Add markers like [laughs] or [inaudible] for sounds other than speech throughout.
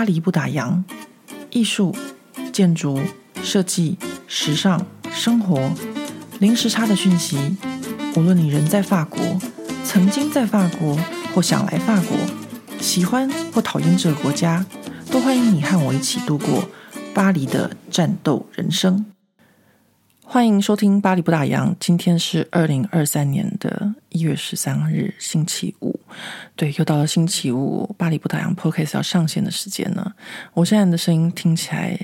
巴黎不打烊，艺术、建筑、设计、时尚、生活，零时差的讯息。无论你人在法国，曾经在法国，或想来法国，喜欢或讨厌这个国家，都欢迎你和我一起度过巴黎的战斗人生。欢迎收听《巴黎不打烊》，今天是二零二三年的一月十三日，星期五。对，又到了星期五，《巴黎不打烊》Podcast 要上线的时间了。我现在的声音听起来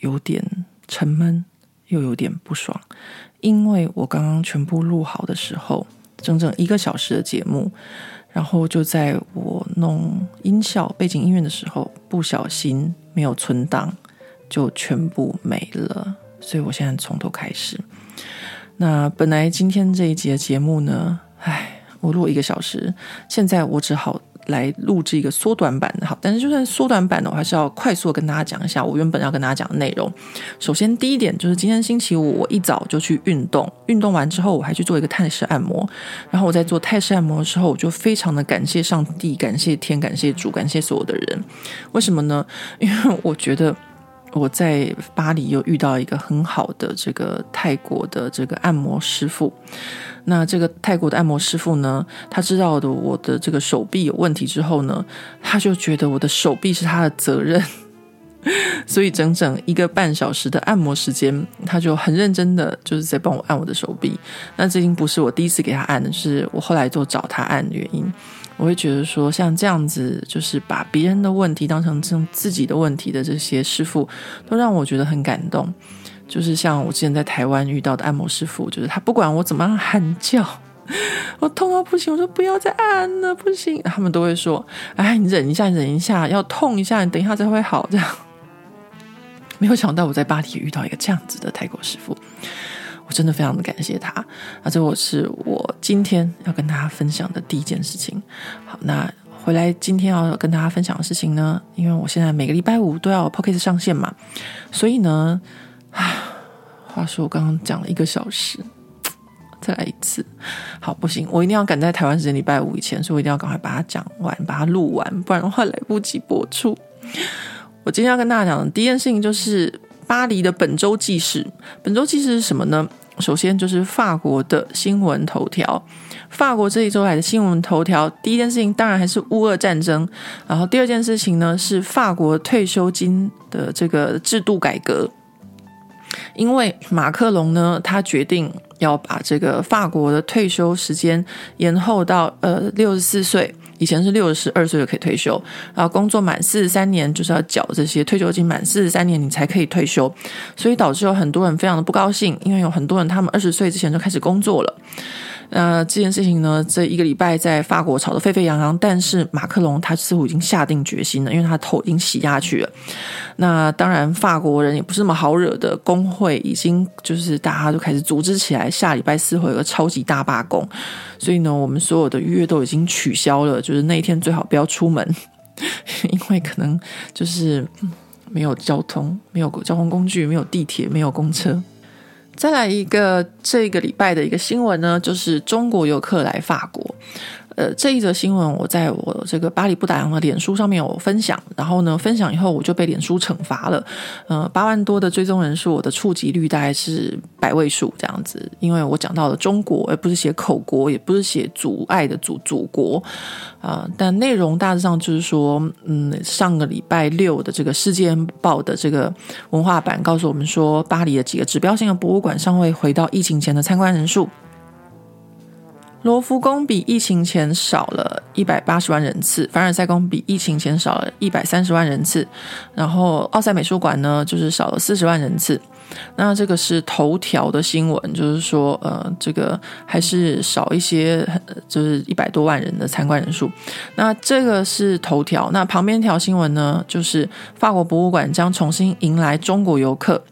有点沉闷，又有点不爽，因为我刚刚全部录好的时候，整整一个小时的节目，然后就在我弄音效、背景音乐的时候，不小心没有存档，就全部没了。所以我现在从头开始。那本来今天这一节节目呢，唉，我录一个小时，现在我只好来录制一个缩短版的。好，但是就算缩短版的，我还是要快速的跟大家讲一下我原本要跟大家讲的内容。首先，第一点就是今天星期五，我一早就去运动，运动完之后我还去做一个泰式按摩。然后我在做泰式按摩的时候，我就非常的感谢上帝、感谢天、感谢主、感谢所有的人。为什么呢？因为我觉得。我在巴黎又遇到一个很好的这个泰国的这个按摩师傅。那这个泰国的按摩师傅呢，他知道的我的这个手臂有问题之后呢，他就觉得我的手臂是他的责任，[laughs] 所以整整一个半小时的按摩时间，他就很认真的就是在帮我按我的手臂。那这已经不是我第一次给他按的，是我后来就找他按的原因。我会觉得说，像这样子，就是把别人的问题当成自自己的问题的这些师傅，都让我觉得很感动。就是像我之前在台湾遇到的按摩师傅，就是他不管我怎么样喊叫，[laughs] 我痛到不行，我说不要再按了，不行，他们都会说：“哎，你忍一下，忍一下，要痛一下，你等一下才会好。”这样，没有想到我在巴黎遇到一个这样子的泰国师傅。我真的非常的感谢他，那，这我是我今天要跟大家分享的第一件事情。好，那回来今天要跟大家分享的事情呢，因为我现在每个礼拜五都要 Podcast 上线嘛，所以呢，啊，话说我刚刚讲了一个小时，再来一次，好，不行，我一定要赶在台湾时间礼拜五以前，所以我一定要赶快把它讲完，把它录完，不然的话来不及播出。我今天要跟大家讲的第一件事情就是巴黎的本周记事。本周记事是什么呢？首先就是法国的新闻头条，法国这一周来的新闻头条，第一件事情当然还是乌俄战争，然后第二件事情呢是法国退休金的这个制度改革，因为马克龙呢，他决定要把这个法国的退休时间延后到呃六十四岁。以前是六十二岁就可以退休，然后工作满四十三年就是要缴这些退休金，满四十三年你才可以退休，所以导致有很多人非常的不高兴，因为有很多人他们二十岁之前就开始工作了。那这件事情呢，这一个礼拜在法国吵得沸沸扬扬，但是马克龙他似乎已经下定决心了，因为他头已经洗下去了。那当然，法国人也不是那么好惹的，工会已经就是大家都开始组织起来，下礼拜四会有个超级大罢工。所以呢，我们所有的预约都已经取消了，就是那一天最好不要出门，[laughs] 因为可能就是没有交通，没有交通工具，没有地铁，没有公车。再来一个这个礼拜的一个新闻呢，就是中国游客来法国。呃，这一则新闻我在我这个巴黎不打烊的脸书上面有分享，然后呢，分享以后我就被脸书惩罚了。呃，八万多的追踪人数，我的触及率大概是百位数这样子，因为我讲到了中国，而不是写口国，也不是写阻碍的祖祖国啊，呃。但内容大致上就是说，嗯，上个礼拜六的这个《世界报》的这个文化版告诉我们说，巴黎的几个指标性的博物馆尚未回到疫情前的参观人数。罗浮宫比疫情前少了一百八十万人次，凡尔赛宫比疫情前少了一百三十万人次，然后奥赛美术馆呢，就是少了四十万人次。那这个是头条的新闻，就是说，呃，这个还是少一些，就是一百多万人的参观人数。那这个是头条，那旁边条新闻呢，就是法国博物馆将重新迎来中国游客。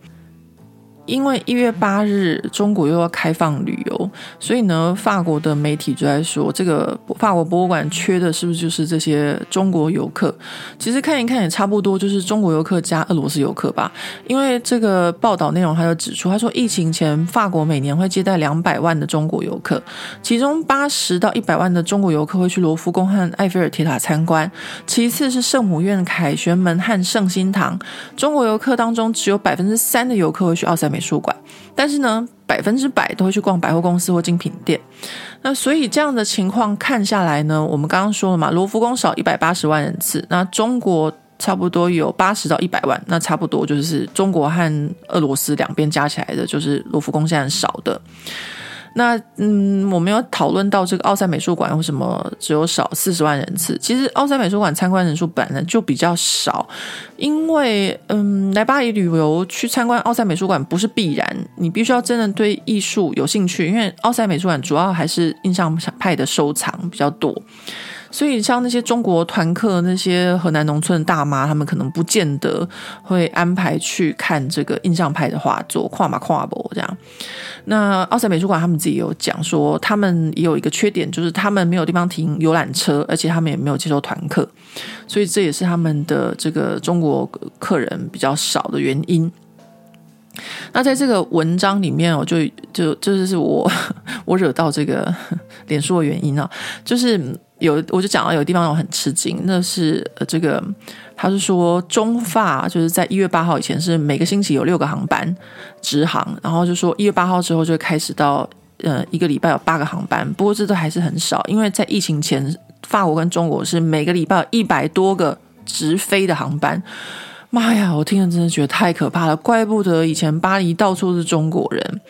因为一月八日中国又要开放旅游，所以呢，法国的媒体就在说，这个法国博物馆缺的是不是就是这些中国游客？其实看一看也差不多，就是中国游客加俄罗斯游客吧。因为这个报道内容，他就指出，他说疫情前法国每年会接待两百万的中国游客，其中八十到一百万的中国游客会去罗浮宫和埃菲尔铁塔参观，其次是圣母院、凯旋门和圣心堂。中国游客当中只有百分之三的游客会去奥赛美。美术馆，但是呢，百分之百都会去逛百货公司或精品店。那所以这样的情况看下来呢，我们刚刚说了嘛，罗浮宫少一百八十万人次，那中国差不多有八十到一百万，那差不多就是中国和俄罗斯两边加起来的，就是罗浮宫现在少的。那嗯，我们有讨论到这个奥赛美术馆为什么只有少四十万人次？其实奥赛美术馆参观人数本来就比较少，因为嗯，来巴黎旅游去参观奥赛美术馆不是必然，你必须要真的对艺术有兴趣，因为奥赛美术馆主要还是印象派的收藏比较多。所以，像那些中国团客、那些河南农村的大妈，他们可能不见得会安排去看这个印象派的画作，跨马跨博这样。那奥赛美术馆他们自己有讲说，他们也有一个缺点，就是他们没有地方停游览车，而且他们也没有接受团客，所以这也是他们的这个中国客人比较少的原因。那在这个文章里面，我就就就是我 [laughs] 我惹到这个脸书的原因啊，就是。有，我就讲到有地方我很吃惊，那是呃这个，他是说中法就是在一月八号以前是每个星期有六个航班直航，然后就说一月八号之后就开始到呃一个礼拜有八个航班，不过这都还是很少，因为在疫情前法国跟中国是每个礼拜有一百多个直飞的航班，妈呀，我听了真的觉得太可怕了，怪不得以前巴黎到处是中国人，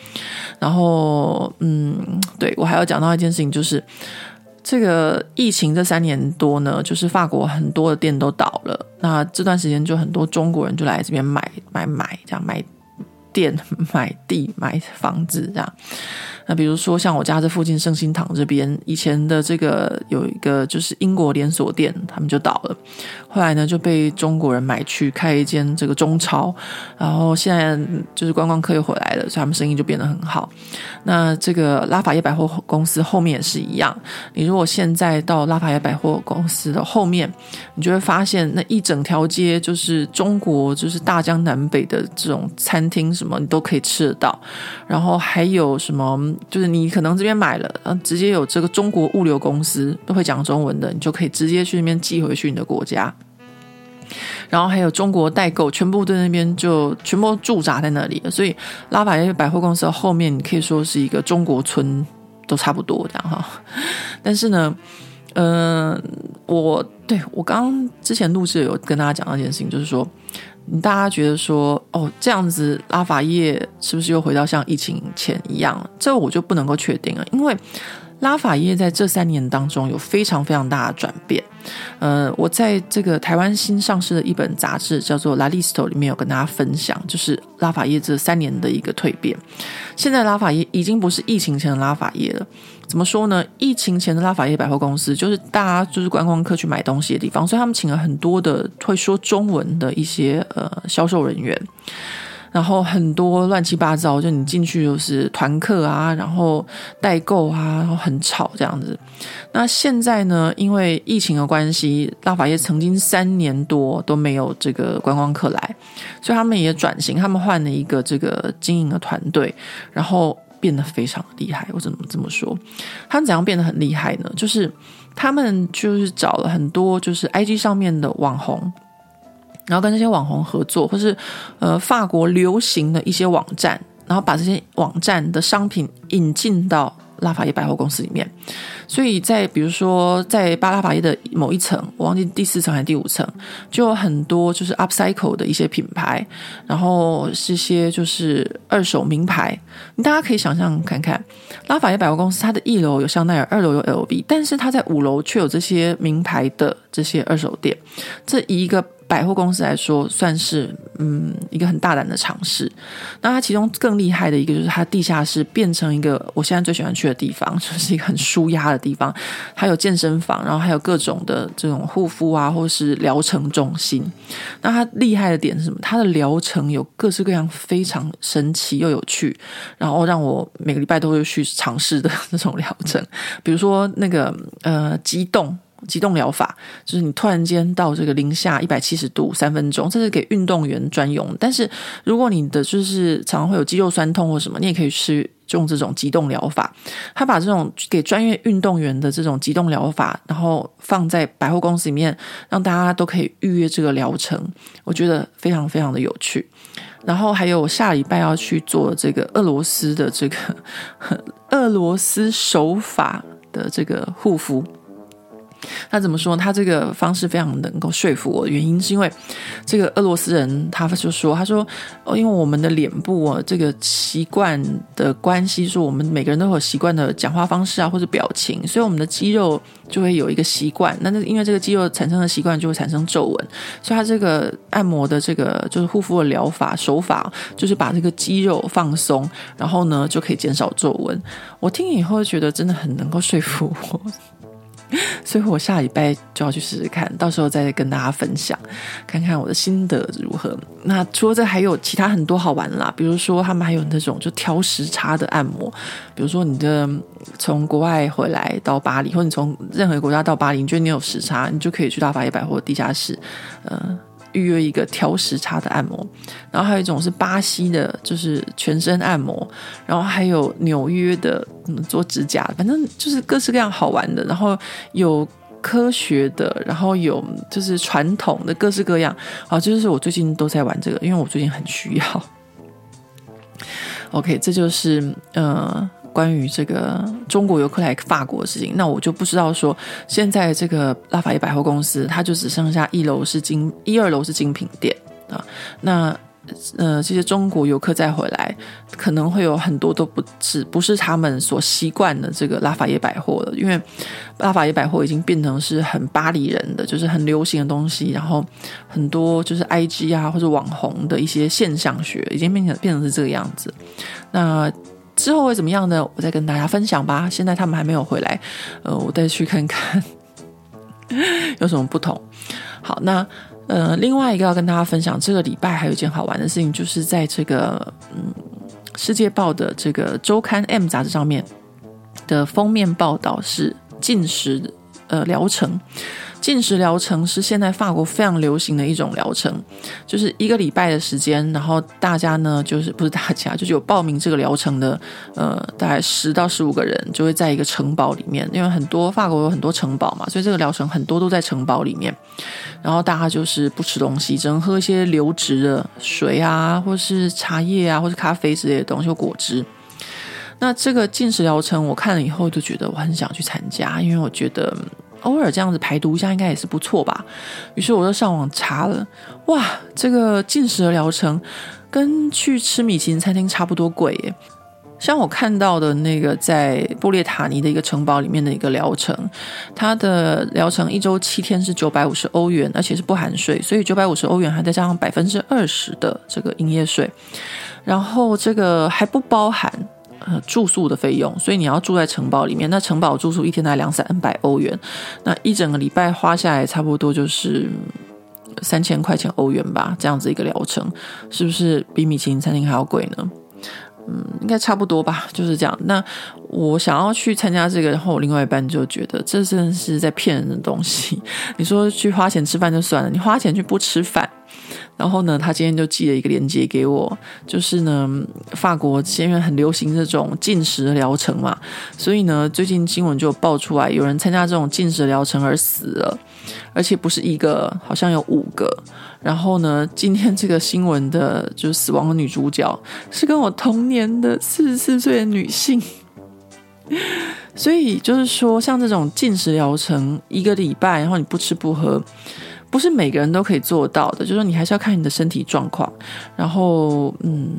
然后嗯，对，我还要讲到一件事情就是。这个疫情这三年多呢，就是法国很多的店都倒了，那这段时间就很多中国人就来这边买买买，这样买店、买地、买房子这样。那比如说像我家这附近圣心堂这边，以前的这个有一个就是英国连锁店，他们就倒了。后来呢就被中国人买去开一间这个中超，然后现在就是观光客又回来了，所以他们生意就变得很好。那这个拉法叶百货公司后面也是一样，你如果现在到拉法叶百货公司的后面，你就会发现那一整条街就是中国，就是大江南北的这种餐厅，什么你都可以吃得到。然后还有什么？就是你可能这边买了，直接有这个中国物流公司都会讲中文的，你就可以直接去那边寄回去你的国家。然后还有中国代购，全部在那边就全部驻扎在那里，所以拉法叶百货公司后面，你可以说是一个中国村，都差不多这样哈。[laughs] 但是呢，嗯、我对我刚刚之前录制有跟大家讲一件事情，就是说。大家觉得说，哦，这样子拉法叶是不是又回到像疫情前一样？这我就不能够确定了，因为拉法叶在这三年当中有非常非常大的转变。呃，我在这个台湾新上市的一本杂志叫做《La List》里面有跟大家分享，就是拉法叶这三年的一个蜕变。现在拉法叶已经不是疫情前的拉法叶了。怎么说呢？疫情前的拉法叶百货公司，就是大家就是观光客去买东西的地方，所以他们请了很多的会说中文的一些呃销售人员。然后很多乱七八糟，就你进去就是团客啊，然后代购啊，然后很吵这样子。那现在呢，因为疫情的关系，拉法叶曾经三年多都没有这个观光客来，所以他们也转型，他们换了一个这个经营的团队，然后变得非常厉害。我怎么这么说？他们怎样变得很厉害呢？就是他们就是找了很多就是 IG 上面的网红。然后跟这些网红合作，或是呃法国流行的一些网站，然后把这些网站的商品引进到拉法叶百货公司里面。所以在比如说在巴拉法叶的某一层，我忘记第四层还是第五层，就有很多就是 upcycle 的一些品牌，然后是些就是二手名牌。你大家可以想象看看，拉法叶百货公司它的一楼有香奈儿，二楼有 LV，但是它在五楼却有这些名牌的这些二手店。这一个。百货公司来说，算是嗯一个很大胆的尝试。那它其中更厉害的一个就是它地下室变成一个我现在最喜欢去的地方，[laughs] 就是一个很舒压的地方。还有健身房，然后还有各种的这种护肤啊，或是疗程中心。那它厉害的点是什么？它的疗程有各式各样非常神奇又有趣，然后让我每个礼拜都会去尝试的 [laughs] 那种疗程。比如说那个呃激动。极动疗法就是你突然间到这个零下一百七十度三分钟，这是给运动员专用。但是如果你的就是常常会有肌肉酸痛或什么，你也可以去用这种极动疗法。他把这种给专业运动员的这种极动疗法，然后放在百货公司里面，让大家都可以预约这个疗程，我觉得非常非常的有趣。然后还有下礼拜要去做这个俄罗斯的这个 [laughs] 俄罗斯手法的这个护肤。他怎么说？他这个方式非常能够说服我的原因是因为这个俄罗斯人，他就说：“他说哦，因为我们的脸部啊，这个习惯的关系，说我们每个人都有习惯的讲话方式啊，或者表情，所以我们的肌肉就会有一个习惯。那那因为这个肌肉产生的习惯，就会产生皱纹。所以他这个按摩的这个就是护肤的疗法手法，就是把这个肌肉放松，然后呢就可以减少皱纹。我听以后觉得真的很能够说服我。” [laughs] 所以我下礼拜就要去试试看，到时候再跟大家分享，看看我的心得如何。那除了这，还有其他很多好玩啦，比如说他们还有那种就调时差的按摩，比如说你的从国外回来到巴黎，或者你从任何国家到巴黎，你觉得你有时差，你就可以去大发野百货地下室，呃。预约一个调时差的按摩，然后还有一种是巴西的，就是全身按摩，然后还有纽约的，嗯，做指甲，反正就是各式各样好玩的，然后有科学的，然后有就是传统的，各式各样啊，就是我最近都在玩这个，因为我最近很需要。OK，这就是呃。关于这个中国游客来法国的事情，那我就不知道说，现在这个拉法叶百货公司，它就只剩下一楼是精，一二楼是精品店啊。那呃，这些中国游客再回来，可能会有很多都不是不是他们所习惯的这个拉法叶百货了，因为拉法叶百货已经变成是很巴黎人的，就是很流行的东西，然后很多就是 IG 啊或者网红的一些现象学，已经变成变成是这个样子。那。之后会怎么样呢？我再跟大家分享吧。现在他们还没有回来，呃，我再去看看 [laughs] 有什么不同。好，那呃，另外一个要跟大家分享，这个礼拜还有一件好玩的事情，就是在这个嗯《世界报》的这个周刊 M 杂志上面的封面报道是禁食呃疗程。禁食疗程是现在法国非常流行的一种疗程，就是一个礼拜的时间，然后大家呢，就是不是大家，就是有报名这个疗程的，呃，大概十到十五个人，就会在一个城堡里面，因为很多法国有很多城堡嘛，所以这个疗程很多都在城堡里面，然后大家就是不吃东西，只能喝一些流质的水啊，或是茶叶啊，或是咖啡之类的东西，或果汁。那这个禁食疗程，我看了以后就觉得我很想去参加，因为我觉得。偶尔这样子排毒一下，应该也是不错吧。于是我就上网查了，哇，这个进食的疗程跟去吃米其林餐厅差不多贵耶。像我看到的那个在布列塔尼的一个城堡里面的一个疗程，它的疗程一周七天是九百五十欧元，而且是不含税，所以九百五十欧元还再加上百分之二十的这个营业税，然后这个还不包含。呃，住宿的费用，所以你要住在城堡里面。那城堡住宿一天大概两三百欧元，那一整个礼拜花下来差不多就是三千块钱欧元吧。这样子一个疗程，是不是比米其林餐厅还要贵呢？嗯，应该差不多吧，就是这样。那我想要去参加这个，然后我另外一半就觉得这真的是在骗人的东西。[laughs] 你说去花钱吃饭就算了，你花钱去不吃饭。然后呢，他今天就寄了一个链接给我，就是呢，法国现在很流行这种禁食疗程嘛，所以呢，最近新闻就爆出来，有人参加这种禁食疗程而死了，而且不是一个，好像有五个。然后呢，今天这个新闻的就是死亡的女主角是跟我同年的四十四岁的女性，[laughs] 所以就是说，像这种禁食疗程一个礼拜，然后你不吃不喝。不是每个人都可以做到的，就是说你还是要看你的身体状况。然后，嗯，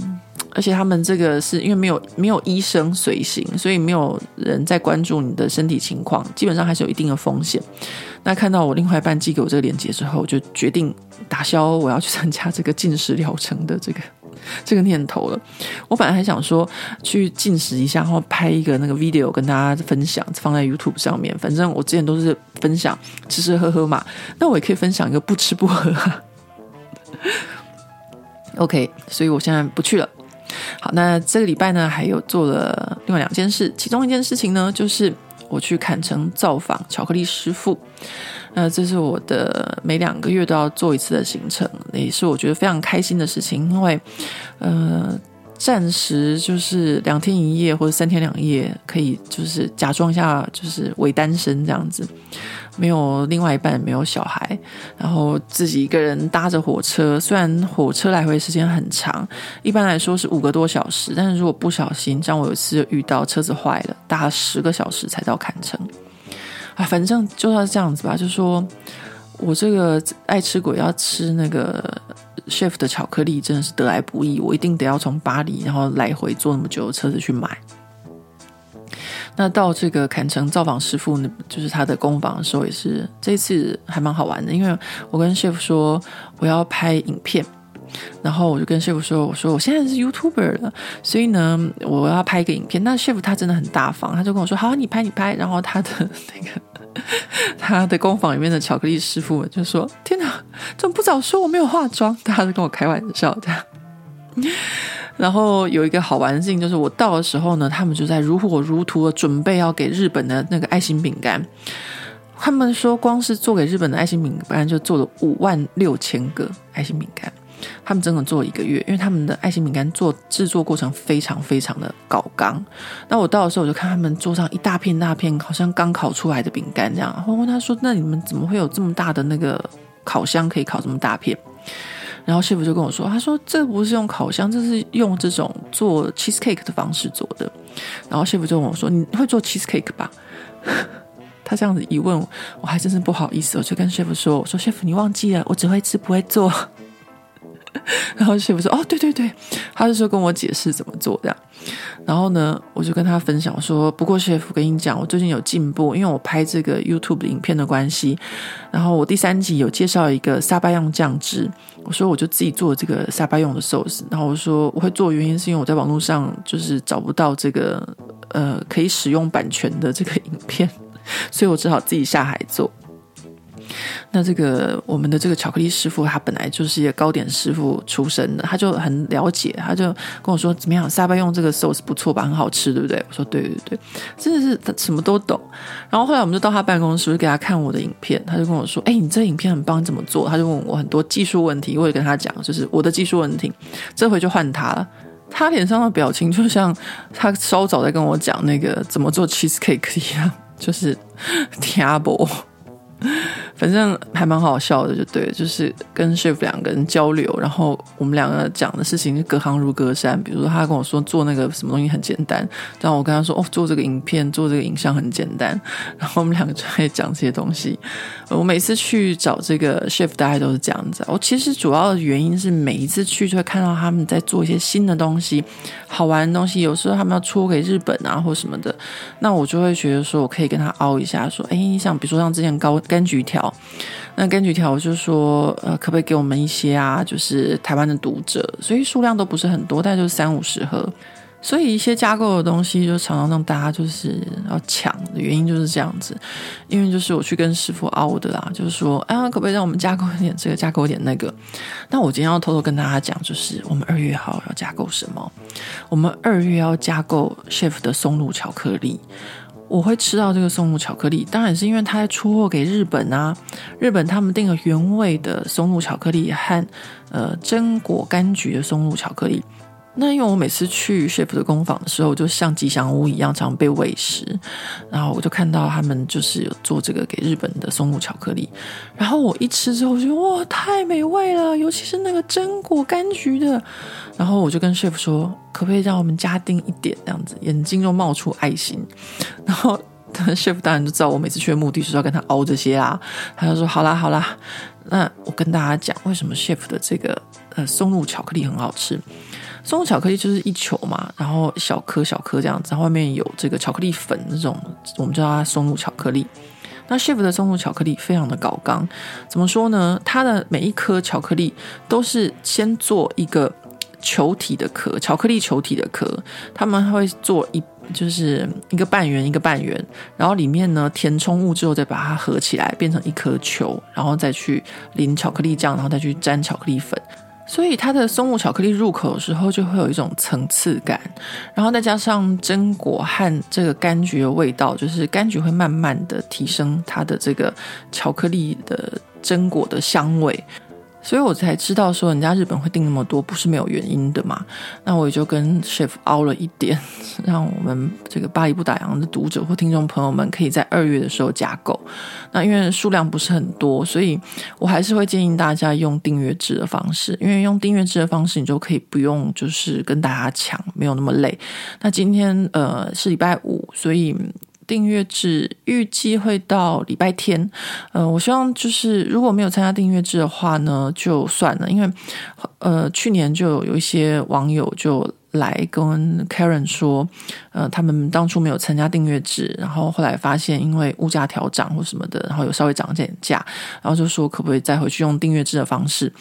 而且他们这个是因为没有没有医生随行，所以没有人在关注你的身体情况，基本上还是有一定的风险。那看到我另外一半寄给我这个链接之后，我就决定打消我要去参加这个进食疗程的这个 [laughs] 这个念头了。我本来还想说去进食一下，然后拍一个那个 video 跟大家分享，放在 YouTube 上面。反正我之前都是分享吃吃喝喝嘛，那我也可以分享一个不吃不喝。OK，所以我现在不去了。好，那这个礼拜呢，还有做了另外两件事，其中一件事情呢，就是我去坎城造访巧克力师傅。那这是我的每两个月都要做一次的行程，也是我觉得非常开心的事情，因为呃，暂时就是两天一夜或者三天两夜，可以就是假装一下就是伪单身这样子。没有另外一半，没有小孩，然后自己一个人搭着火车。虽然火车来回时间很长，一般来说是五个多小时，但是如果不小心，像我有一次遇到车子坏了，搭了十个小时才到坎城。啊，反正就要这样子吧。就说我这个爱吃鬼要吃那个 Chef 的巧克力，真的是得来不易。我一定得要从巴黎，然后来回坐那么久的车子去买。那到这个坎城造访师傅，就是他的工坊的时候，也是这次还蛮好玩的。因为我跟 chef 说我要拍影片，然后我就跟 chef 说，我说我现在是 YouTuber 了，所以呢，我要拍一个影片。那 chef 他真的很大方，他就跟我说，好，你拍你拍。然后他的那个他的工坊里面的巧克力师傅就说，天哪，怎么不早说？我没有化妆。大家都跟我开玩笑这样。[laughs] 然后有一个好玩的事情，就是我到的时候呢，他们就在如火如荼的准备要给日本的那个爱心饼干。他们说，光是做给日本的爱心饼干就做了五万六千个爱心饼干。他们整整做了一个月，因为他们的爱心饼干做制作过程非常非常的搞刚。那我到的时候，我就看他们桌上一大片大片，好像刚烤出来的饼干这样。我问他说：“那你们怎么会有这么大的那个烤箱，可以烤这么大片？”然后师傅就跟我说：“他说这不是用烤箱，这是用这种做 cheesecake 的方式做的。”然后师傅就问我说：“你会做 cheesecake 吧？” [laughs] 他这样子一问，我还真是不好意思，我就跟师傅说：“我说师傅，你忘记了，我只会吃不会做。” [laughs] 然后师傅说：“哦，对对对。”他就说跟我解释怎么做这样。然后呢，我就跟他分享说：“不过师傅跟你讲，我最近有进步，因为我拍这个 YouTube 影片的关系。然后我第三集有介绍一个沙巴用酱汁，我说我就自己做这个沙巴用的 sauce。然后我说我会做原因是因为我在网络上就是找不到这个呃可以使用版权的这个影片，所以我只好自己下海做。”那这个我们的这个巧克力师傅，他本来就是一个糕点师傅出身的，他就很了解，他就跟我说怎么样，沙巴用这个 sauce 不错吧，很好吃，对不对？我说对对对，真的是他什么都懂。然后后来我们就到他办公室，给他看我的影片，他就跟我说：“哎，你这影片很棒，怎么做？”他就问我很多技术问题，我也跟他讲，就是我的技术问题。这回就换他了，他脸上的表情就像他稍早在跟我讲那个怎么做 cheesecake 一样，就是 [laughs] table。反正还蛮好笑的，就对，就是跟 s h i f 两个人交流，然后我们两个讲的事情就隔行如隔山。比如说他跟我说做那个什么东西很简单，但我跟他说哦，做这个影片、做这个影像很简单。然后我们两个就会讲这些东西。我每次去找这个 s h i f 大概都是这样子。我其实主要的原因是每一次去就会看到他们在做一些新的东西、好玩的东西。有时候他们要出给日本啊或什么的，那我就会觉得说我可以跟他凹一下，说哎，你想比如说像之前高柑橘条。那柑橘条就说，呃，可不可以给我们一些啊？就是台湾的读者，所以数量都不是很多，但就是三五十盒。所以一些加购的东西就常常让大家就是要抢的原因就是这样子，因为就是我去跟师傅凹的啦，就是说，啊，可不可以让我们加购一点这个，加购一点那个？那我今天要偷偷跟大家讲，就是我们二月号要加购什么？我们二月要加购 Chef 的松露巧克力。我会吃到这个松露巧克力，当然是因为它出货给日本啊。日本他们订了原味的松露巧克力和呃榛果柑橘的松露巧克力。那因为我每次去 chef 的工坊的时候，就像吉祥物一样，常被喂食。然后我就看到他们就是有做这个给日本的松露巧克力。然后我一吃之后，我觉得哇，太美味了，尤其是那个榛果柑橘的。然后我就跟 chef 说，可不可以让我们加订一点这样子？眼睛又冒出爱心。然后 chef 当然就知道我每次去的目的是要跟他熬这些啊。他就说好啦好啦，那我跟大家讲，为什么 Chef 的这个呃松露巧克力很好吃？松露巧克力就是一球嘛，然后小颗小颗这样子，外面有这个巧克力粉那种，我们叫它松露巧克力。那 Shift 的松露巧克力非常的高刚，怎么说呢？它的每一颗巧克力都是先做一个球体的壳，巧克力球体的壳，他们会做一就是一个半圆一个半圆，然后里面呢填充物之后再把它合起来变成一颗球，然后再去淋巧克力酱，然后再去沾巧克力粉。所以它的松露巧克力入口的时候就会有一种层次感，然后再加上榛果和这个柑橘的味道，就是柑橘会慢慢的提升它的这个巧克力的榛果的香味。所以我才知道说，人家日本会订那么多，不是没有原因的嘛。那我也就跟 chef 凹了一点，[laughs] 让我们这个巴黎不打烊的读者或听众朋友们可以在二月的时候加购。那因为数量不是很多，所以我还是会建议大家用订阅制的方式，因为用订阅制的方式，你就可以不用就是跟大家抢，没有那么累。那今天呃是礼拜五，所以。订阅制预计会到礼拜天，呃，我希望就是如果没有参加订阅制的话呢，就算了，因为呃，去年就有一些网友就来跟 Karen 说，呃，他们当初没有参加订阅制，然后后来发现因为物价调涨或什么的，然后有稍微涨点价，然后就说可不可以再回去用订阅制的方式？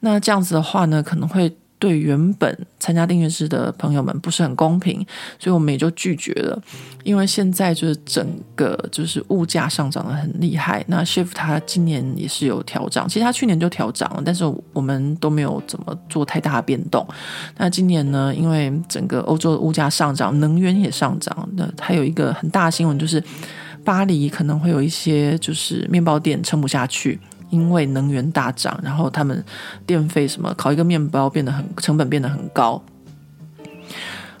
那这样子的话呢，可能会。对原本参加订阅制的朋友们不是很公平，所以我们也就拒绝了。因为现在就是整个就是物价上涨得很厉害。那 Chef 他今年也是有调涨，其实他去年就调涨了，但是我们都没有怎么做太大的变动。那今年呢，因为整个欧洲的物价上涨，能源也上涨，那还有一个很大的新闻就是巴黎可能会有一些就是面包店撑不下去。因为能源大涨，然后他们电费什么烤一个面包变得很成本变得很高，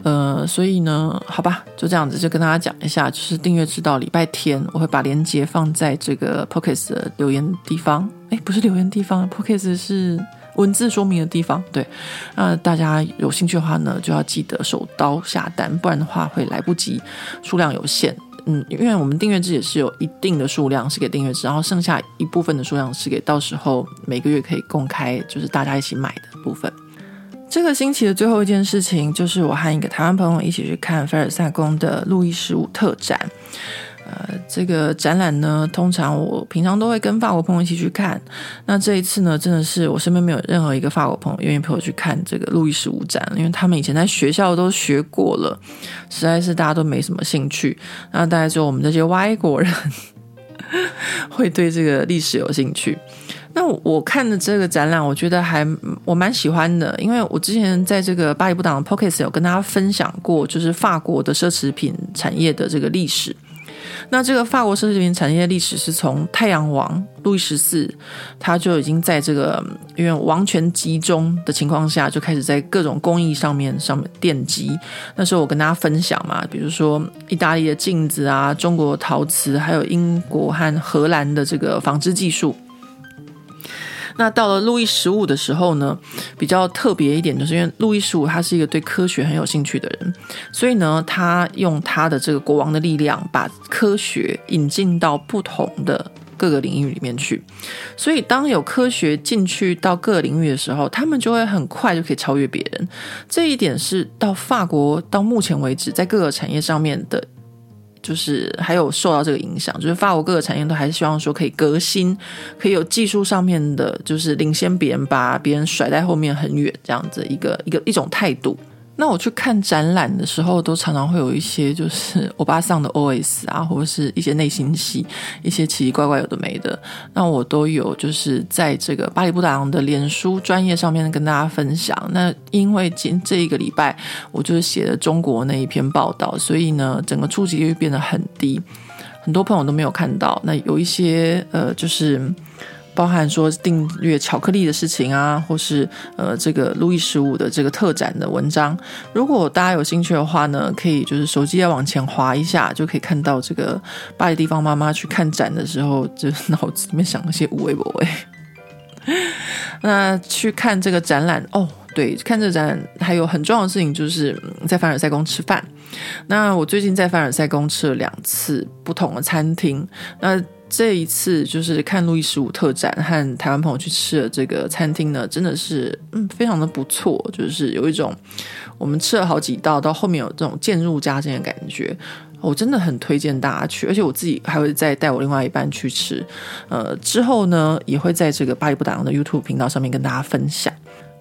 呃，所以呢，好吧，就这样子，就跟大家讲一下，就是订阅制到礼拜天，我会把链接放在这个 Podcast 的留言地方，诶，不是留言地方，Podcast 是文字说明的地方，对，那大家有兴趣的话呢，就要记得手刀下单，不然的话会来不及，数量有限。嗯，因为我们订阅制也是有一定的数量是给订阅制，然后剩下一部分的数量是给到时候每个月可以公开，就是大家一起买的部分。这个星期的最后一件事情，就是我和一个台湾朋友一起去看凡尔赛宫的路易十五特展。呃，这个展览呢，通常我平常都会跟法国朋友一起去看。那这一次呢，真的是我身边没有任何一个法国朋友愿意陪我去看这个路易十五展，因为他们以前在学校都学过了，实在是大家都没什么兴趣。那大概只有我们这些外国人 [laughs] 会对这个历史有兴趣。那我看的这个展览，我觉得还我蛮喜欢的，因为我之前在这个巴黎不党的 Podcast 有跟大家分享过，就是法国的奢侈品产业的这个历史。那这个法国奢侈品产业历史是从太阳王路易十四，他就已经在这个因为王权集中的情况下，就开始在各种工艺上面上面奠基。那时候我跟大家分享嘛，比如说意大利的镜子啊，中国陶瓷，还有英国和荷兰的这个纺织技术。那到了路易十五的时候呢，比较特别一点，就是因为路易十五他是一个对科学很有兴趣的人，所以呢，他用他的这个国王的力量，把科学引进到不同的各个领域里面去。所以，当有科学进去到各个领域的时候，他们就会很快就可以超越别人。这一点是到法国到目前为止在各个产业上面的。就是还有受到这个影响，就是法国各个产业都还是希望说可以革新，可以有技术上面的，就是领先别人，把别人甩在后面很远，这样子一个一个一种态度。那我去看展览的时候，都常常会有一些就是 [laughs] 欧巴桑的 OS 啊，或者是一些内心戏，一些奇奇怪怪有的没的。那我都有就是在这个巴黎布达的脸书专业上面跟大家分享。那因为今这一个礼拜我就是写了中国那一篇报道，所以呢，整个触及率变得很低，很多朋友都没有看到。那有一些呃，就是。包含说订阅巧克力的事情啊，或是呃这个路易十五的这个特展的文章，如果大家有兴趣的话呢，可以就是手机要往前滑一下，就可以看到这个巴黎地方妈妈去看展的时候，就脑子里面想一些无为不为。[laughs] 那去看这个展览哦，对，看这个展览还有很重要的事情，就是在凡尔赛宫吃饭。那我最近在凡尔赛宫吃了两次不同的餐厅，那。这一次就是看路易十五特展和台湾朋友去吃的这个餐厅呢，真的是嗯非常的不错，就是有一种我们吃了好几道，到后面有这种渐入佳境的感觉。我真的很推荐大家去，而且我自己还会再带我另外一半去吃。呃，之后呢也会在这个巴黎不打烊的 YouTube 频道上面跟大家分享。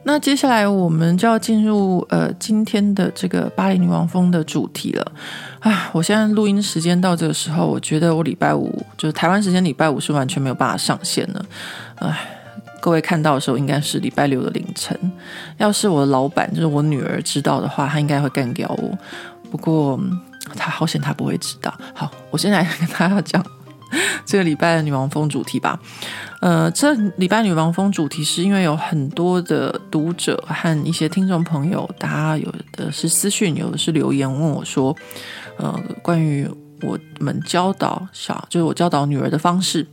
那接下来我们就要进入呃今天的这个巴黎女王风的主题了。啊，我现在录音时间到这个时候，我觉得我礼拜五就是台湾时间礼拜五是完全没有办法上线了。唉，各位看到的时候应该是礼拜六的凌晨。要是我的老板就是我女儿知道的话，她应该会干掉我。不过她好险，她不会知道。好，我现在来跟大家讲。这个礼拜的女王风主题吧，呃，这礼拜女王蜂主题是因为有很多的读者和一些听众朋友，大家有的是私讯，有的是留言问我说，呃，关于我们教导小，就是我教导女儿的方式。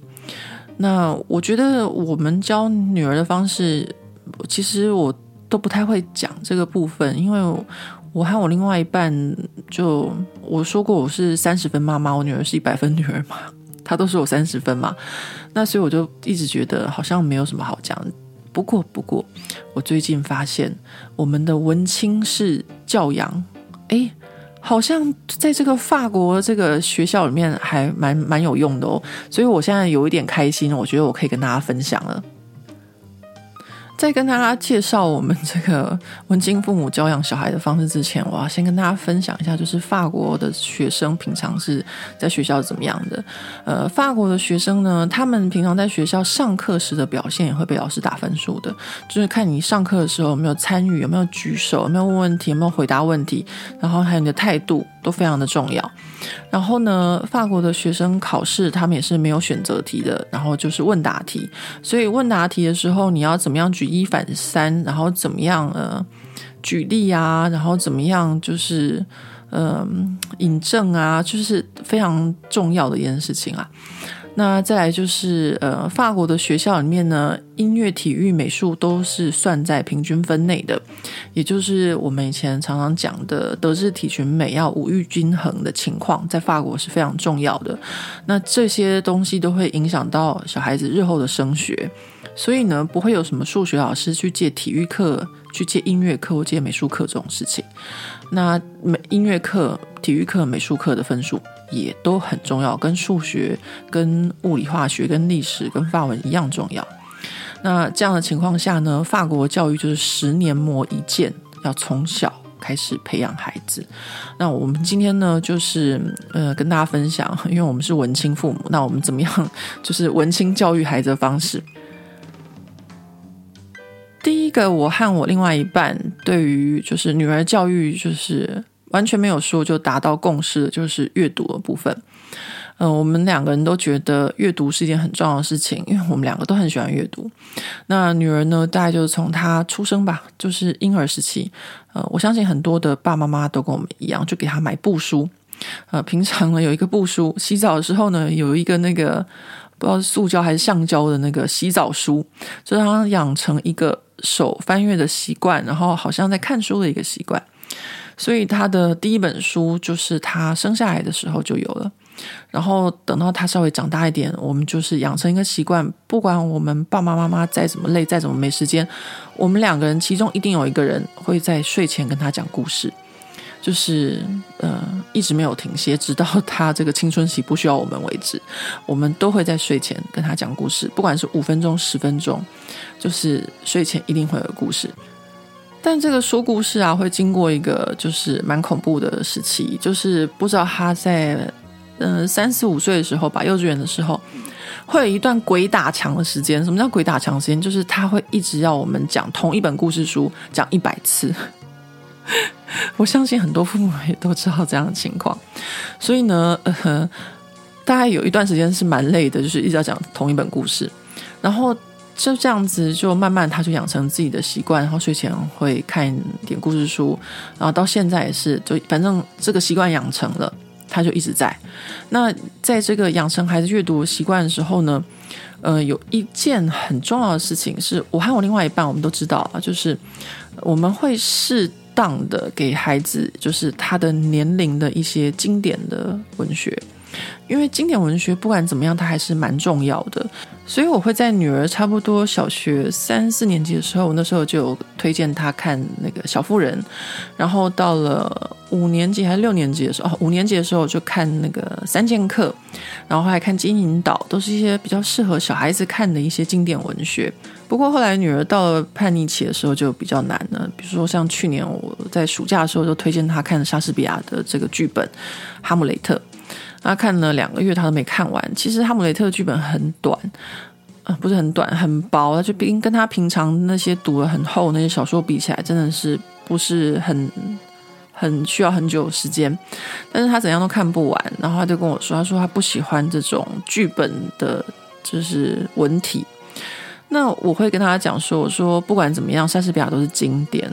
那我觉得我们教女儿的方式，其实我都不太会讲这个部分，因为我，我和我另外一半就我说过，我是三十分妈妈，我女儿是一百分女儿嘛。他都说我三十分嘛，那所以我就一直觉得好像没有什么好讲。不过，不过，我最近发现我们的文青式教养，哎，好像在这个法国这个学校里面还蛮蛮有用的哦。所以我现在有一点开心，我觉得我可以跟大家分享了。在跟大家介绍我们这个文青父母教养小孩的方式之前，我要先跟大家分享一下，就是法国的学生平常是在学校怎么样的。呃，法国的学生呢，他们平常在学校上课时的表现也会被老师打分数的，就是看你上课的时候有没有参与，有没有举手，有没有问问题，有没有回答问题，然后还有你的态度都非常的重要。然后呢，法国的学生考试他们也是没有选择题的，然后就是问答题。所以问答题的时候，你要怎么样举一反三，然后怎么样呃举例啊，然后怎么样就是嗯引证啊，就是非常重要的一件事情啊。那再来就是，呃，法国的学校里面呢，音乐、体育、美术都是算在平均分内的，也就是我们以前常常讲的德智体群美要五育均衡的情况，在法国是非常重要的。那这些东西都会影响到小孩子日后的升学，所以呢，不会有什么数学老师去借体育课、去借音乐课或借美术课这种事情。那美音乐课、体育课、美术课的分数。也都很重要，跟数学、跟物理、化学、跟历史、跟法文一样重要。那这样的情况下呢，法国教育就是十年磨一剑，要从小开始培养孩子。那我们今天呢，就是呃跟大家分享，因为我们是文青父母，那我们怎么样，就是文青教育孩子的方式。第一个，我和我另外一半对于就是女儿教育就是。完全没有说就达到共识，就是阅读的部分。嗯、呃，我们两个人都觉得阅读是一件很重要的事情，因为我们两个都很喜欢阅读。那女儿呢，大概就是从她出生吧，就是婴儿时期。呃，我相信很多的爸爸妈妈都跟我们一样，就给她买布书。呃，平常呢有一个布书，洗澡的时候呢有一个那个不知道是塑胶还是橡胶的那个洗澡书，就让她养成一个手翻阅的习惯，然后好像在看书的一个习惯。所以他的第一本书就是他生下来的时候就有了，然后等到他稍微长大一点，我们就是养成一个习惯，不管我们爸爸妈妈再怎么累，再怎么没时间，我们两个人其中一定有一个人会在睡前跟他讲故事，就是呃一直没有停歇，直到他这个青春期不需要我们为止，我们都会在睡前跟他讲故事，不管是五分钟、十分钟，就是睡前一定会有故事。但这个说故事啊，会经过一个就是蛮恐怖的时期，就是不知道他在嗯、三四五岁的时候吧，幼稚园的时候，会有一段鬼打墙的时间。什么叫鬼打墙时间？就是他会一直要我们讲同一本故事书讲一百次。我相信很多父母也都知道这样的情况，所以呢，呃，大概有一段时间是蛮累的，就是一直要讲同一本故事，然后。就这样子，就慢慢他就养成自己的习惯，然后睡前会看点故事书，然后到现在也是，就反正这个习惯养成了，他就一直在。那在这个养成孩子阅读习惯的时候呢，呃，有一件很重要的事情是，我和我另外一半我们都知道啊，就是我们会适当的给孩子，就是他的年龄的一些经典的文学。因为经典文学不管怎么样，它还是蛮重要的。所以我会在女儿差不多小学三四年级的时候，我那时候就有推荐她看那个《小妇人》，然后到了五年级还是六年级的时候，哦，五年级的时候就看那个《三剑客》，然后还看《金银岛》，都是一些比较适合小孩子看的一些经典文学。不过后来女儿到了叛逆期的时候就比较难了，比如说像去年我在暑假的时候就推荐她看莎士比亚的这个剧本《哈姆雷特》。他看了两个月，他都没看完。其实《哈姆雷特》的剧本很短，呃，不是很短，很薄。就跟跟他平常那些读的很厚那些小说比起来，真的是不是很很需要很久时间。但是他怎样都看不完。然后他就跟我说，他说他不喜欢这种剧本的，就是文体。那我会跟他讲说，我说不管怎么样，莎士比亚都是经典，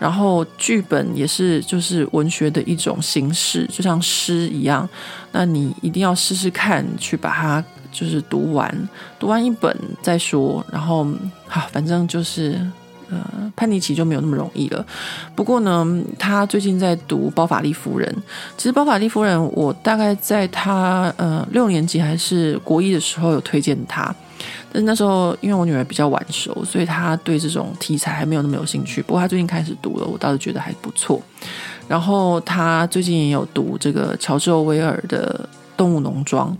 然后剧本也是就是文学的一种形式，就像诗一样。那你一定要试试看，去把它就是读完，读完一本再说。然后好，反正就是呃，叛逆期就没有那么容易了。不过呢，他最近在读《包法利夫人》，其实《包法利夫人》我大概在他呃六年级还是国一的时候有推荐他。但是那时候，因为我女儿比较晚熟，所以她对这种题材还没有那么有兴趣。不过她最近开始读了，我倒是觉得还不错。然后她最近也有读这个乔治·欧威尔的《动物农庄》，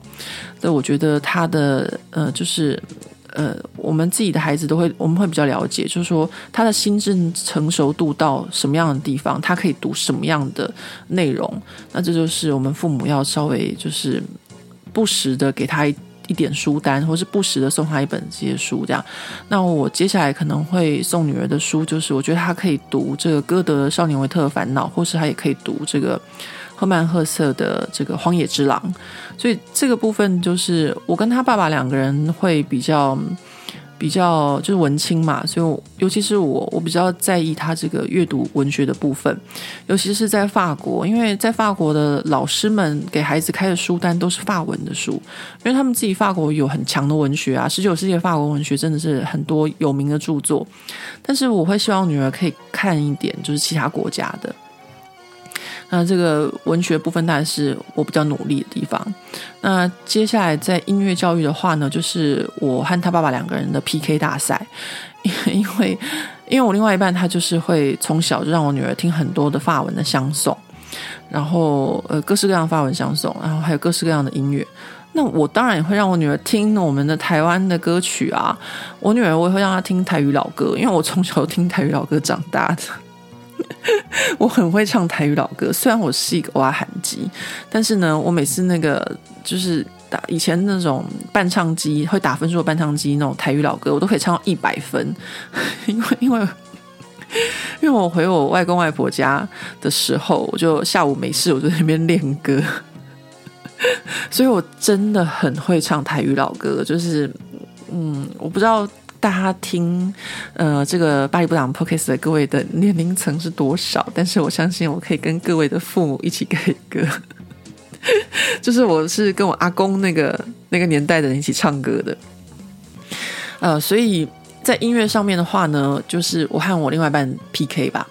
所以我觉得她的呃，就是呃，我们自己的孩子都会，我们会比较了解，就是说他的心智成熟度到什么样的地方，他可以读什么样的内容。那这就是我们父母要稍微就是不时的给他一。点书单，或是不时的送他一本这些书，这样。那我接下来可能会送女儿的书，就是我觉得她可以读这个歌德《少年维特的烦恼》，或是她也可以读这个赫曼·赫瑟的这个《荒野之狼》。所以这个部分就是我跟他爸爸两个人会比较。比较就是文青嘛，所以尤其是我，我比较在意他这个阅读文学的部分，尤其是在法国，因为在法国的老师们给孩子开的书单都是法文的书，因为他们自己法国有很强的文学啊，十九世纪法国文学真的是很多有名的著作，但是我会希望女儿可以看一点，就是其他国家的。那这个文学部分当然是我比较努力的地方。那接下来在音乐教育的话呢，就是我和他爸爸两个人的 PK 大赛，[laughs] 因为因为我另外一半他就是会从小就让我女儿听很多的法文的相送，然后呃各式各样的法文相送，然后还有各式各样的音乐。那我当然也会让我女儿听我们的台湾的歌曲啊，我女儿我也会让她听台语老歌，因为我从小听台语老歌长大的。[laughs] 我很会唱台语老歌，虽然我是一个挖喊机，但是呢，我每次那个就是打以前那种伴唱机会打分数的伴唱机那种台语老歌，我都可以唱到一百分，[laughs] 因为因为因为我回我外公外婆家的时候，我就下午没事，我就在那边练歌，[laughs] 所以我真的很会唱台语老歌，就是嗯，我不知道。大家听，呃，这个巴黎布朗 p o c a s t 的各位的年龄层是多少？但是我相信我可以跟各位的父母一起改歌，[laughs] 就是我是跟我阿公那个那个年代的人一起唱歌的，呃，所以在音乐上面的话呢，就是我和我另外一半 PK 吧。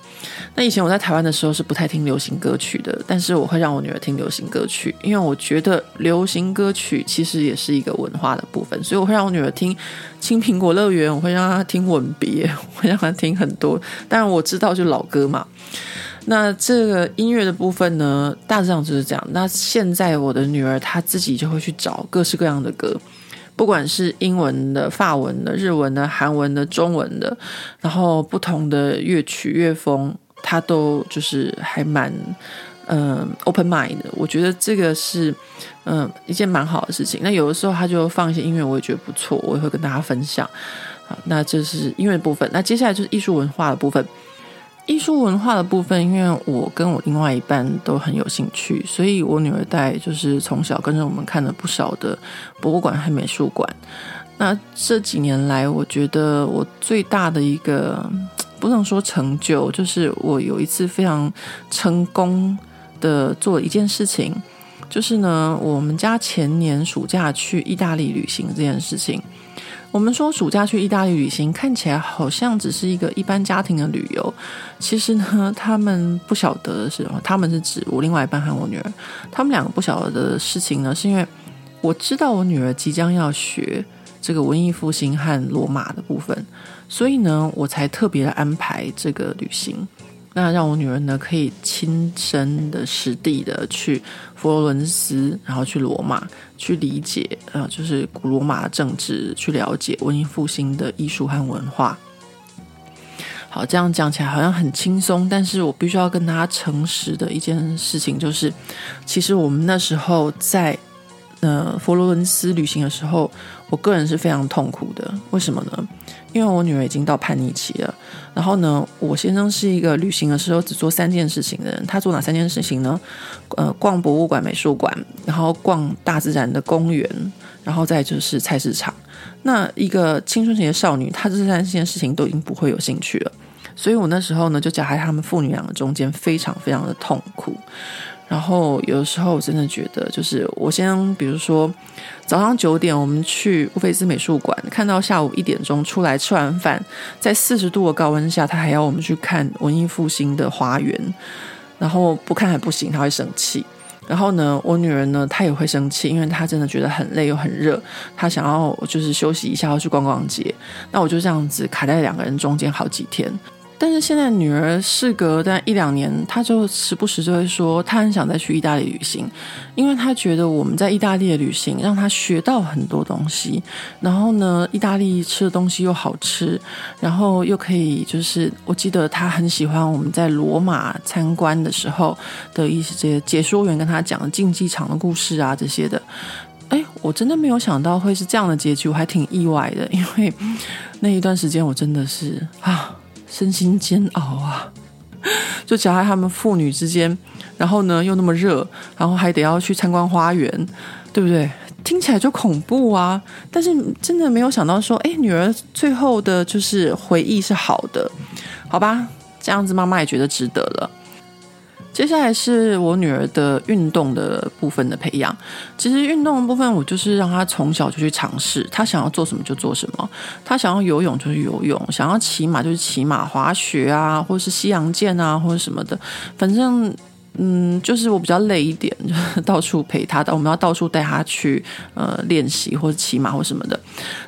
那以前我在台湾的时候是不太听流行歌曲的，但是我会让我女儿听流行歌曲，因为我觉得流行歌曲其实也是一个文化的部分，所以我会让我女儿听《青苹果乐园》，我会让她听《吻别》，我会让她听很多。当然我知道就老歌嘛。那这个音乐的部分呢，大致上就是这样。那现在我的女儿她自己就会去找各式各样的歌，不管是英文的、法文的、日文的、韩文的、中文的，然后不同的乐曲乐风。他都就是还蛮嗯、open mind 的，我觉得这个是嗯、一件蛮好的事情。那有的时候他就放一些音乐，我也觉得不错，我也会跟大家分享。好，那这是音乐部分。那接下来就是艺术文化的部分。艺术文化的部分，因为我跟我另外一半都很有兴趣，所以我女儿带就是从小跟着我们看了不少的博物馆和美术馆。那这几年来，我觉得我最大的一个。不能说成就，就是我有一次非常成功的做了一件事情，就是呢，我们家前年暑假去意大利旅行这件事情，我们说暑假去意大利旅行，看起来好像只是一个一般家庭的旅游。其实呢，他们不晓得的是，他们是指我另外一半和我女儿，他们两个不晓得的事情呢，是因为我知道我女儿即将要学这个文艺复兴和罗马的部分，所以呢，我才特别的安排这个旅行。那让我女儿呢，可以亲身的实地的去佛罗伦斯，然后去罗马，去理解呃，就是古罗马的政治，去了解文艺复兴的艺术和文化。好，这样讲起来好像很轻松，但是我必须要跟大家诚实的一件事情就是，其实我们那时候在呃佛罗伦斯旅行的时候，我个人是非常痛苦的。为什么呢？因为我女儿已经到叛逆期了，然后呢，我先生是一个旅行的时候只做三件事情的人。他做哪三件事情呢？呃，逛博物馆、美术馆，然后逛大自然的公园，然后再就是菜市场。那一个青春期的少女，她这三件事情都已经不会有兴趣了。所以我那时候呢，就夹在他们父女两个中间，非常非常的痛苦。然后有时候我真的觉得，就是我先，比如说早上九点我们去乌菲兹美术馆，看到下午一点钟出来吃完饭，在四十度的高温下，他还要我们去看文艺复兴的花园，然后不看还不行，他会生气。然后呢，我女儿呢，她也会生气，因为她真的觉得很累又很热，她想要就是休息一下，要去逛逛街。那我就这样子卡在两个人中间好几天。但是现在女儿事隔但一两年，她就时不时就会说，她很想再去意大利旅行，因为她觉得我们在意大利的旅行让她学到很多东西。然后呢，意大利吃的东西又好吃，然后又可以就是，我记得她很喜欢我们在罗马参观的时候的一些解说员跟她讲的竞技场的故事啊这些的。哎，我真的没有想到会是这样的结局，我还挺意外的，因为那一段时间我真的是啊。身心煎熬啊，[laughs] 就夹在他们父女之间，然后呢又那么热，然后还得要去参观花园，对不对？听起来就恐怖啊！但是真的没有想到说，哎，女儿最后的就是回忆是好的，好吧？这样子妈妈也觉得值得了。接下来是我女儿的运动的部分的培养。其实运动的部分，我就是让她从小就去尝试，她想要做什么就做什么。她想要游泳就是游泳，想要骑马就是骑马、滑雪啊，或者是西洋剑啊，或者什么的，反正。嗯，就是我比较累一点，就 [laughs] 到处陪他，到我们要到处带他去呃练习或者骑马或什么的。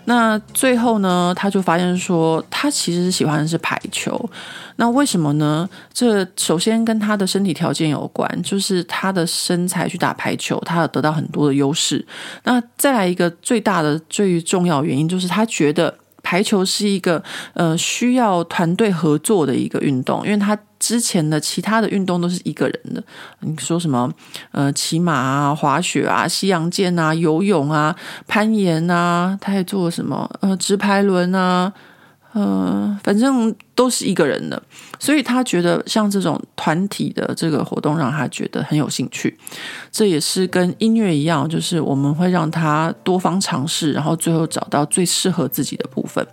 那最后呢，他就发现说，他其实喜欢的是排球。那为什么呢？这首先跟他的身体条件有关，就是他的身材去打排球，他有得到很多的优势。那再来一个最大的、最重要原因，就是他觉得。排球是一个呃需要团队合作的一个运动，因为他之前的其他的运动都是一个人的。你说什么呃骑马啊、滑雪啊、西洋剑啊、游泳啊、攀岩啊，他还做什么呃直排轮啊。呃，反正都是一个人的，所以他觉得像这种团体的这个活动让他觉得很有兴趣。这也是跟音乐一样，就是我们会让他多方尝试，然后最后找到最适合自己的部分。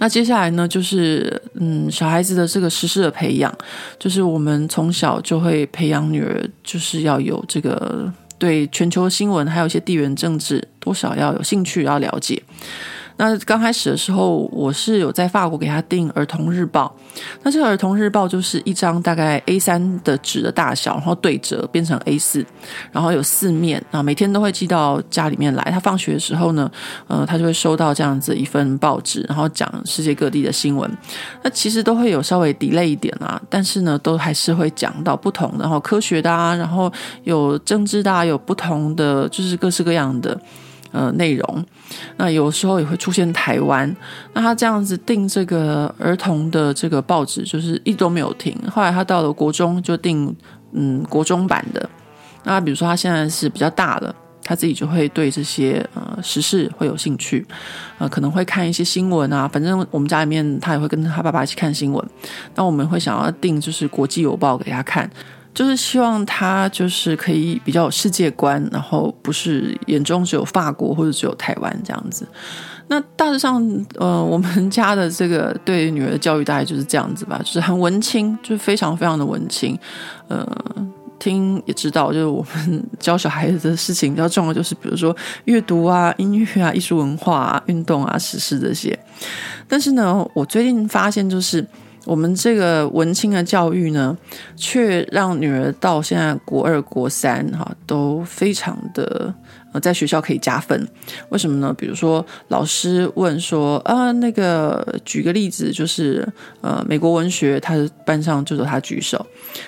那接下来呢，就是嗯，小孩子的这个实施的培养，就是我们从小就会培养女儿，就是要有这个对全球新闻还有一些地缘政治多少要有兴趣，要了解。那刚开始的时候，我是有在法国给他订儿童日报。那这个儿童日报就是一张大概 A3 的纸的大小，然后对折变成 A4，然后有四面啊，每天都会寄到家里面来。他放学的时候呢，呃，他就会收到这样子一份报纸，然后讲世界各地的新闻。那其实都会有稍微 delay 一点啊，但是呢，都还是会讲到不同的，然后科学的啊，然后有政治的啊，有不同的，就是各式各样的。呃，内容，那有时候也会出现台湾。那他这样子订这个儿童的这个报纸，就是一都没有停。后来他到了国中就订嗯国中版的。那比如说他现在是比较大了，他自己就会对这些呃时事会有兴趣，呃可能会看一些新闻啊。反正我们家里面他也会跟他爸爸一起看新闻。那我们会想要订就是国际邮报给他看。就是希望他就是可以比较有世界观，然后不是眼中只有法国或者只有台湾这样子。那大致上，呃，我们家的这个对女儿的教育大概就是这样子吧，就是很文青，就是非常非常的文青。呃，听也知道，就是我们教小孩子的事情比较重要，就是比如说阅读啊、音乐啊、艺术文化啊、运动啊、时事这些。但是呢，我最近发现就是。我们这个文青的教育呢，却让女儿到现在国二、国三哈都非常的呃，在学校可以加分。为什么呢？比如说老师问说啊，那个举个例子，就是呃，美国文学，他的班上就有他举手，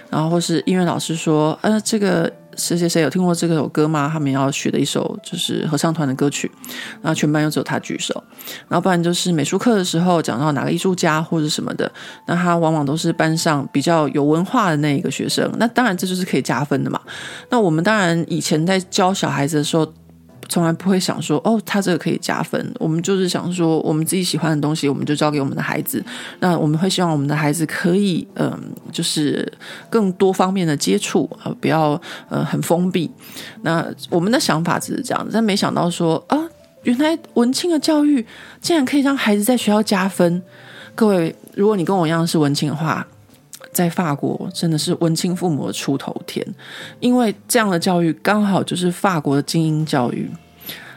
然后或是音乐老师说，呃，这个。谁谁谁有听过这首歌吗？他们要学的一首就是合唱团的歌曲，然后全班又只有他举手，然后不然就是美术课的时候讲到哪个艺术家或者什么的，那他往往都是班上比较有文化的那一个学生，那当然这就是可以加分的嘛。那我们当然以前在教小孩子的时候。从来不会想说哦，他这个可以加分。我们就是想说，我们自己喜欢的东西，我们就交给我们的孩子。那我们会希望我们的孩子可以，嗯、就是更多方面的接触啊、呃，不要呃很封闭。那我们的想法只是这样子，但没想到说啊，原来文青的教育竟然可以让孩子在学校加分。各位，如果你跟我一样是文青的话，在法国真的是文青父母的出头天，因为这样的教育刚好就是法国的精英教育。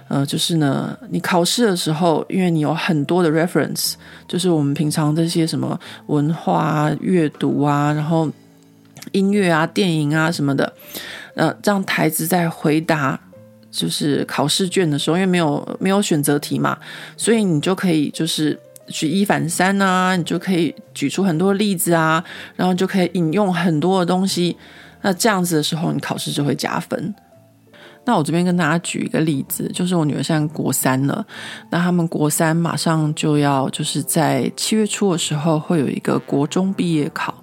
呃，就是呢，你考试的时候，因为你有很多的 reference，就是我们平常这些什么文化啊、阅读啊，然后音乐啊、电影啊什么的，呃，让孩子在回答就是考试卷的时候，因为没有没有选择题嘛，所以你就可以就是。举一反三啊，你就可以举出很多例子啊，然后就可以引用很多的东西。那这样子的时候，你考试就会加分。那我这边跟大家举一个例子，就是我女儿现在国三了，那他们国三马上就要就是在七月初的时候会有一个国中毕业考。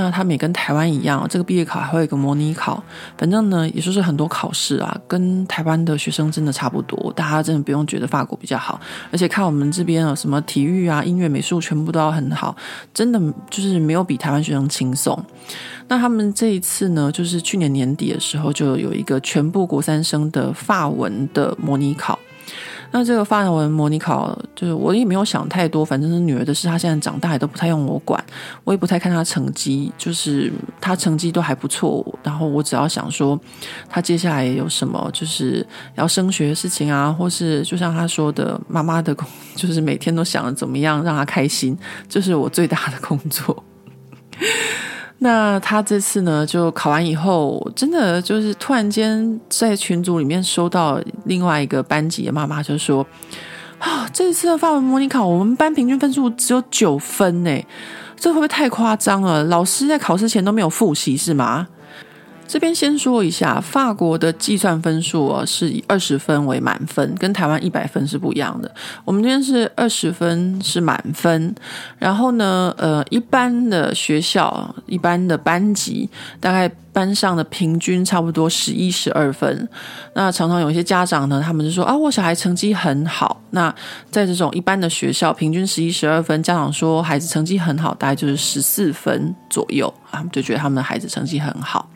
那他们也跟台湾一样，这个毕业考还会有一个模拟考，反正呢，也就是很多考试啊，跟台湾的学生真的差不多。大家真的不用觉得法国比较好，而且看我们这边有什么体育啊、音乐、美术，全部都要很好，真的就是没有比台湾学生轻松。那他们这一次呢，就是去年年底的时候，就有一个全部国三生的法文的模拟考。那这个法文模拟考，就是我也没有想太多，反正是女儿的事，她现在长大也都不太用我管，我也不太看她成绩，就是她成绩都还不错，然后我只要想说，她接下来有什么就是要升学的事情啊，或是就像她说的，妈妈的工，就是每天都想着怎么样让她开心，这，是我最大的工作。那他这次呢，就考完以后，真的就是突然间在群组里面收到另外一个班级的妈妈就说：“啊，这次的范文模拟考，我们班平均分数只有九分呢，这会不会太夸张了？老师在考试前都没有复习是吗？”这边先说一下，法国的计算分数哦，是以二十分为满分，跟台湾一百分是不一样的。我们这边是二十分是满分，然后呢，呃，一般的学校、一般的班级，大概班上的平均差不多十一、十二分。那常常有一些家长呢，他们就说啊，我小孩成绩很好。那在这种一般的学校，平均十一、十二分，家长说孩子成绩很好，大概就是十四分左右啊，就觉得他们的孩子成绩很好。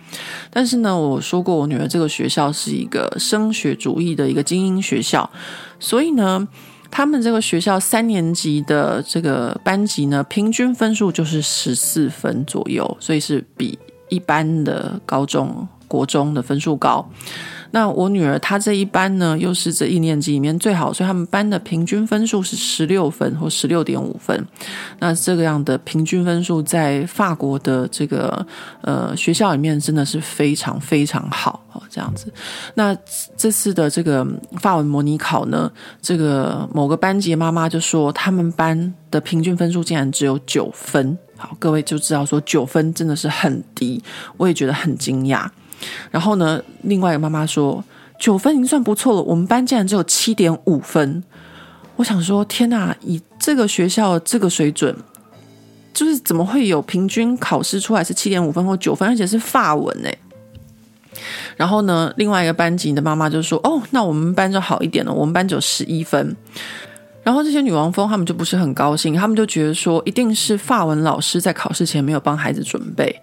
但是呢，我说过，我女儿这个学校是一个升学主义的一个精英学校，所以呢，他们这个学校三年级的这个班级呢，平均分数就是十四分左右，所以是比一般的高中、国中的分数高。那我女儿她这一班呢，又是这一年级里面最好，所以他们班的平均分数是十六分或十六点五分。那这个样的平均分数在法国的这个呃学校里面真的是非常非常好哦，这样子。那这次的这个法文模拟考呢，这个某个班级妈妈就说，他们班的平均分数竟然只有九分。好，各位就知道说九分真的是很低，我也觉得很惊讶。然后呢，另外一个妈妈说九分已经算不错了，我们班竟然只有七点五分。我想说，天哪，以这个学校这个水准，就是怎么会有平均考试出来是七点五分或九分，而且是法文呢？然后呢，另外一个班级的妈妈就说：“哦，那我们班就好一点了，我们班只有十一分。”然后这些女王蜂他们就不是很高兴，他们就觉得说，一定是法文老师在考试前没有帮孩子准备。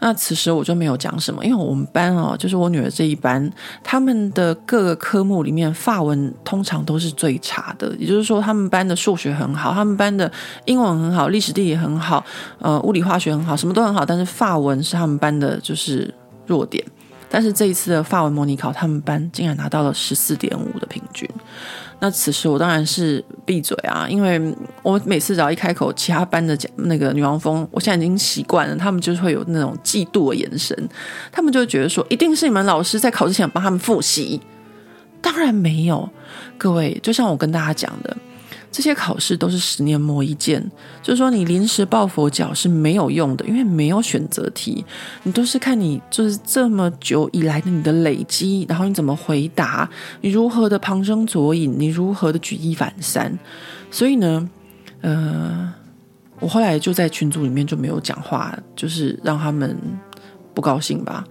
那此时我就没有讲什么，因为我们班哦，就是我女儿这一班，他们的各个科目里面，法文通常都是最差的。也就是说，他们班的数学很好，他们班的英文很好，历史地理很好，呃，物理化学很好，什么都很好。但是法文是他们班的，就是弱点。但是这一次的法文模拟考，他们班竟然拿到了十四点五的平均。那此时我当然是闭嘴啊，因为我每次只要一开口，其他班的那个女王蜂，我现在已经习惯了，他们就是会有那种嫉妒的眼神，他们就觉得说，一定是你们老师在考试前帮他们复习。当然没有，各位，就像我跟大家讲的。这些考试都是十年磨一剑，就是说你临时抱佛脚是没有用的，因为没有选择题，你都是看你就是这么久以来的你的累积，然后你怎么回答，你如何的旁征左引，你如何的举一反三。所以呢，呃，我后来就在群组里面就没有讲话，就是让他们不高兴吧，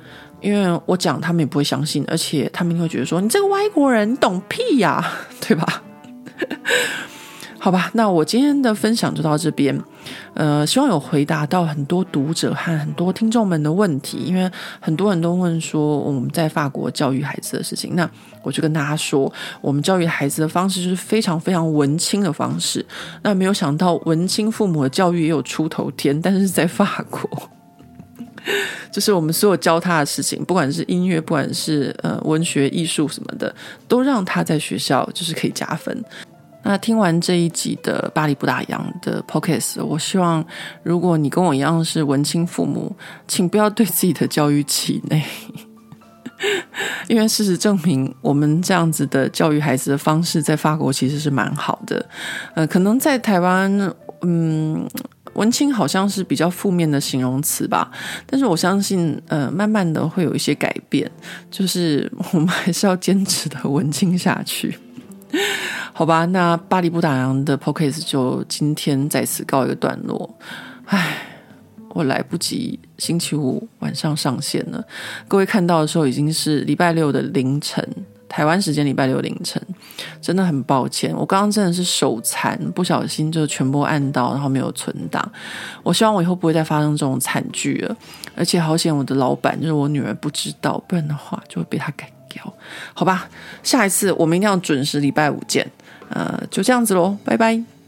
因为我讲他们也不会相信，而且他们会觉得说你这个外国人你懂屁呀，对吧？好吧，那我今天的分享就到这边。呃，希望有回答到很多读者和很多听众们的问题，因为很多人都问说我们在法国教育孩子的事情。那我就跟大家说，我们教育孩子的方式就是非常非常文青的方式。那没有想到文青父母的教育也有出头天，但是在法国，就是我们所有教他的事情，不管是音乐，不管是呃文学、艺术什么的，都让他在学校就是可以加分。那听完这一集的巴黎不打烊的 Podcast，我希望如果你跟我一样是文青父母，请不要对自己的教育气馁，[laughs] 因为事实证明，我们这样子的教育孩子的方式在法国其实是蛮好的。呃，可能在台湾，嗯，文青好像是比较负面的形容词吧，但是我相信，呃，慢慢的会有一些改变，就是我们还是要坚持的文青下去。[laughs] 好吧，那巴黎不打烊的 p o c a s t 就今天在此告一个段落。唉，我来不及星期五晚上上线了。各位看到的时候已经是礼拜六的凌晨，台湾时间礼拜六凌晨，真的很抱歉，我刚刚真的是手残，不小心就全部按到，然后没有存档。我希望我以后不会再发生这种惨剧了。而且好险，我的老板就是我女儿不知道，不然的话就会被她改。好吧，下一次我们一定要准时礼拜五见。呃，就这样子喽，拜拜。